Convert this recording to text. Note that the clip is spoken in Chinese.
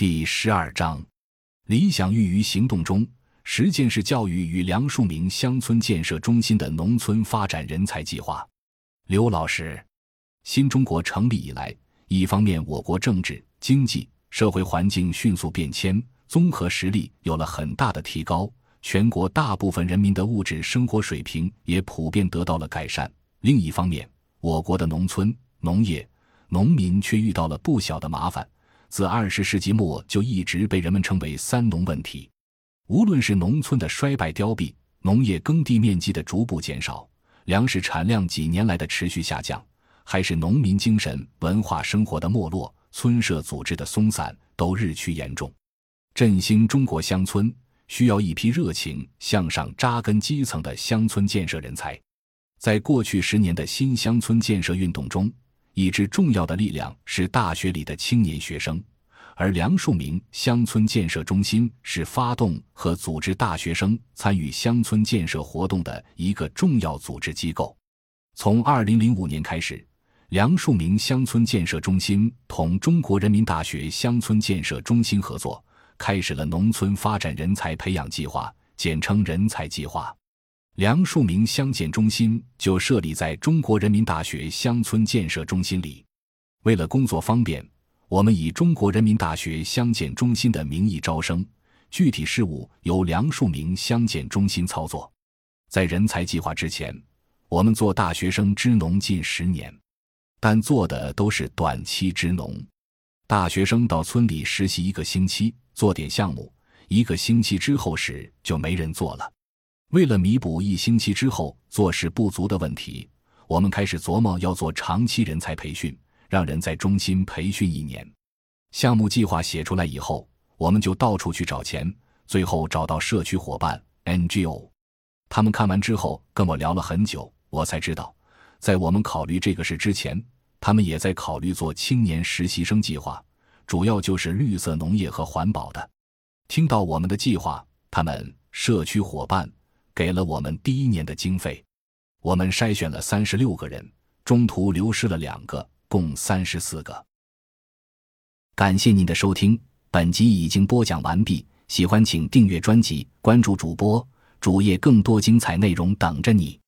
第十二章，理想寓于行动中。实践式教育与梁漱溟乡村建设中心的农村发展人才计划。刘老师，新中国成立以来，一方面我国政治、经济、社会环境迅速变迁，综合实力有了很大的提高，全国大部分人民的物质生活水平也普遍得到了改善；另一方面，我国的农村、农业、农民却遇到了不小的麻烦。自二十世纪末就一直被人们称为“三农”问题，无论是农村的衰败凋敝、农业耕地面积的逐步减少、粮食产量几年来的持续下降，还是农民精神文化生活的没落、村社组织的松散，都日趋严重。振兴中国乡村，需要一批热情向上、扎根基层的乡村建设人才。在过去十年的新乡村建设运动中，一支重要的力量是大学里的青年学生，而梁漱溟乡村建设中心是发动和组织大学生参与乡村建设活动的一个重要组织机构。从2005年开始，梁漱溟乡村建设中心同中国人民大学乡村建设中心合作，开始了农村发展人才培养计划，简称“人才计划”。梁漱溟乡建中心就设立在中国人民大学乡村建设中心里。为了工作方便，我们以中国人民大学乡建中心的名义招生，具体事务由梁漱溟乡建中心操作。在人才计划之前，我们做大学生支农近十年，但做的都是短期支农。大学生到村里实习一个星期，做点项目，一个星期之后时就没人做了。为了弥补一星期之后做事不足的问题，我们开始琢磨要做长期人才培训，让人在中心培训一年。项目计划写出来以后，我们就到处去找钱，最后找到社区伙伴 NGO。他们看完之后跟我聊了很久，我才知道，在我们考虑这个事之前，他们也在考虑做青年实习生计划，主要就是绿色农业和环保的。听到我们的计划，他们社区伙伴。给了我们第一年的经费，我们筛选了三十六个人，中途流失了两个，共三十四个。感谢您的收听，本集已经播讲完毕。喜欢请订阅专辑，关注主播主页，更多精彩内容等着你。